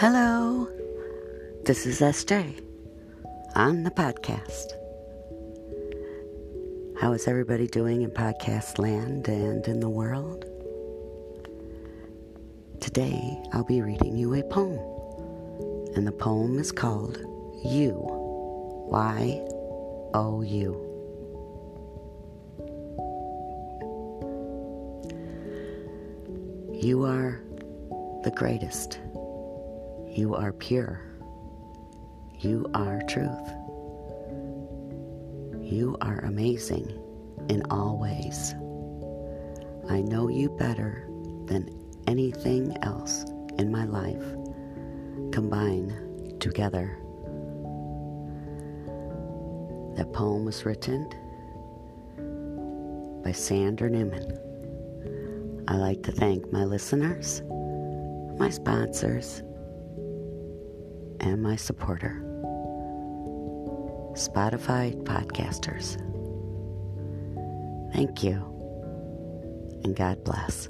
Hello, this is SJ on the podcast. How is everybody doing in podcast land and in the world? Today I'll be reading you a poem, and the poem is called You. Y O U. You are the greatest. You are pure. You are truth. You are amazing in all ways. I know you better than anything else in my life combined together. That poem was written by Sandra Neumann. I like to thank my listeners, my sponsors, and my supporter, Spotify podcasters. Thank you, and God bless.